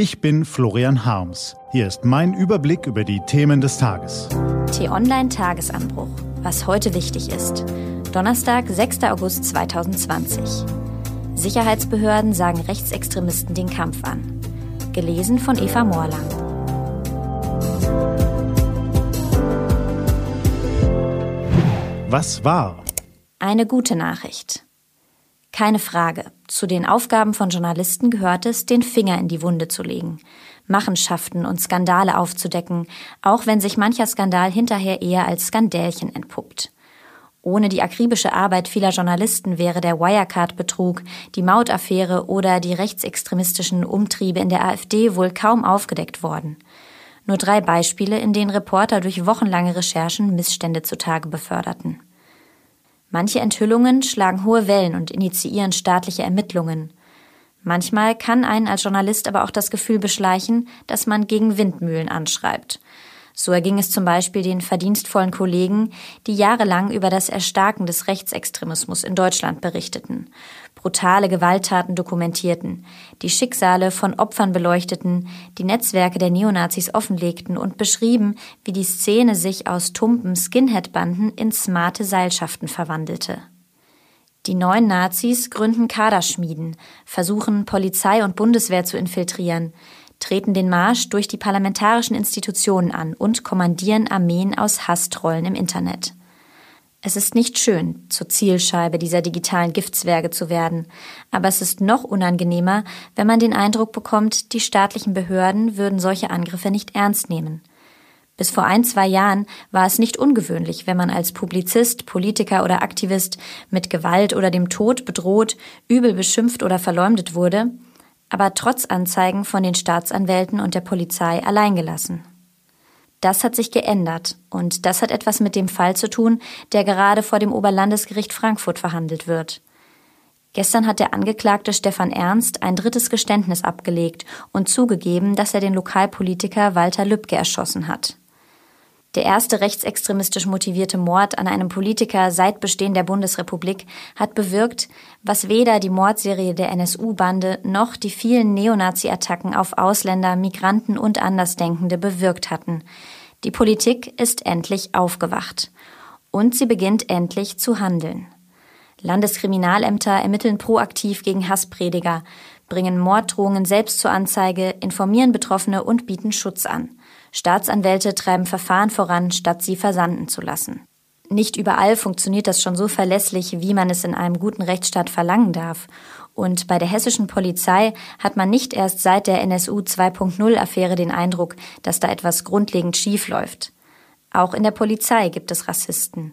Ich bin Florian Harms. Hier ist mein Überblick über die Themen des Tages. T-Online Tagesanbruch. Was heute wichtig ist. Donnerstag, 6. August 2020. Sicherheitsbehörden sagen Rechtsextremisten den Kampf an. Gelesen von Eva Morlang. Was war? Eine gute Nachricht. Keine Frage. Zu den Aufgaben von Journalisten gehört es, den Finger in die Wunde zu legen, Machenschaften und Skandale aufzudecken, auch wenn sich mancher Skandal hinterher eher als Skandälchen entpuppt. Ohne die akribische Arbeit vieler Journalisten wäre der Wirecard-Betrug, die Mautaffäre oder die rechtsextremistischen Umtriebe in der AfD wohl kaum aufgedeckt worden. Nur drei Beispiele, in denen Reporter durch wochenlange Recherchen Missstände zutage beförderten. Manche Enthüllungen schlagen hohe Wellen und initiieren staatliche Ermittlungen. Manchmal kann einen als Journalist aber auch das Gefühl beschleichen, dass man gegen Windmühlen anschreibt. So erging es zum Beispiel den verdienstvollen Kollegen, die jahrelang über das Erstarken des Rechtsextremismus in Deutschland berichteten, brutale Gewalttaten dokumentierten, die Schicksale von Opfern beleuchteten, die Netzwerke der Neonazis offenlegten und beschrieben, wie die Szene sich aus tumpen Skinhead-Banden in smarte Seilschaften verwandelte. Die neuen Nazis gründen Kaderschmieden, versuchen Polizei und Bundeswehr zu infiltrieren, treten den Marsch durch die parlamentarischen Institutionen an und kommandieren Armeen aus Hasstrollen im Internet. Es ist nicht schön, zur Zielscheibe dieser digitalen Giftzwerge zu werden, aber es ist noch unangenehmer, wenn man den Eindruck bekommt, die staatlichen Behörden würden solche Angriffe nicht ernst nehmen. Bis vor ein, zwei Jahren war es nicht ungewöhnlich, wenn man als Publizist, Politiker oder Aktivist mit Gewalt oder dem Tod bedroht, übel beschimpft oder verleumdet wurde, aber trotz Anzeigen von den Staatsanwälten und der Polizei alleingelassen. Das hat sich geändert und das hat etwas mit dem Fall zu tun, der gerade vor dem Oberlandesgericht Frankfurt verhandelt wird. Gestern hat der Angeklagte Stefan Ernst ein drittes Geständnis abgelegt und zugegeben, dass er den Lokalpolitiker Walter Lübcke erschossen hat. Der erste rechtsextremistisch motivierte Mord an einem Politiker seit Bestehen der Bundesrepublik hat bewirkt, was weder die Mordserie der NSU-Bande noch die vielen Neonazi-Attacken auf Ausländer, Migranten und Andersdenkende bewirkt hatten. Die Politik ist endlich aufgewacht. Und sie beginnt endlich zu handeln. Landeskriminalämter ermitteln proaktiv gegen Hassprediger, bringen Morddrohungen selbst zur Anzeige, informieren Betroffene und bieten Schutz an. Staatsanwälte treiben Verfahren voran, statt sie versanden zu lassen. Nicht überall funktioniert das schon so verlässlich, wie man es in einem guten Rechtsstaat verlangen darf. Und bei der hessischen Polizei hat man nicht erst seit der NSU 2.0-Affäre den Eindruck, dass da etwas grundlegend schief läuft. Auch in der Polizei gibt es Rassisten.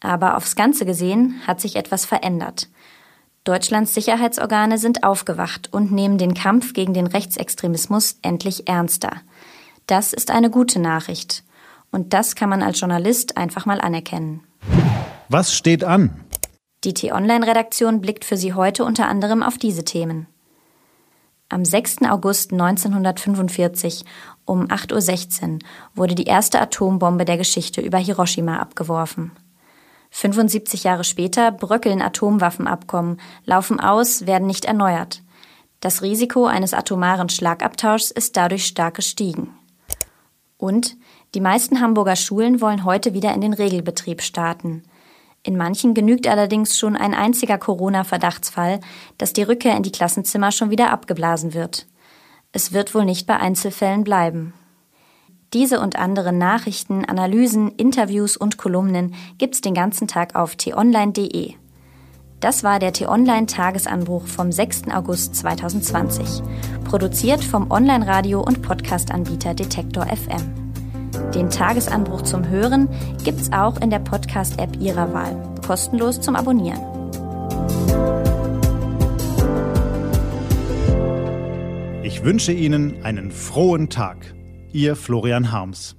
Aber aufs Ganze gesehen hat sich etwas verändert. Deutschlands Sicherheitsorgane sind aufgewacht und nehmen den Kampf gegen den Rechtsextremismus endlich ernster. Das ist eine gute Nachricht. Und das kann man als Journalist einfach mal anerkennen. Was steht an? Die T-Online-Redaktion blickt für Sie heute unter anderem auf diese Themen. Am 6. August 1945 um 8.16 Uhr wurde die erste Atombombe der Geschichte über Hiroshima abgeworfen. 75 Jahre später bröckeln Atomwaffenabkommen, laufen aus, werden nicht erneuert. Das Risiko eines atomaren Schlagabtauschs ist dadurch stark gestiegen. Und die meisten Hamburger Schulen wollen heute wieder in den Regelbetrieb starten. In manchen genügt allerdings schon ein einziger Corona-Verdachtsfall, dass die Rückkehr in die Klassenzimmer schon wieder abgeblasen wird. Es wird wohl nicht bei Einzelfällen bleiben. Diese und andere Nachrichten, Analysen, Interviews und Kolumnen gibt's den ganzen Tag auf t-online.de. Das war der T-Online Tagesanbruch vom 6. August 2020. Produziert vom Online-Radio- und Podcast-Anbieter Detektor FM. Den Tagesanbruch zum Hören gibt's auch in der Podcast-App Ihrer Wahl. Kostenlos zum Abonnieren. Ich wünsche Ihnen einen frohen Tag. Ihr Florian Harms.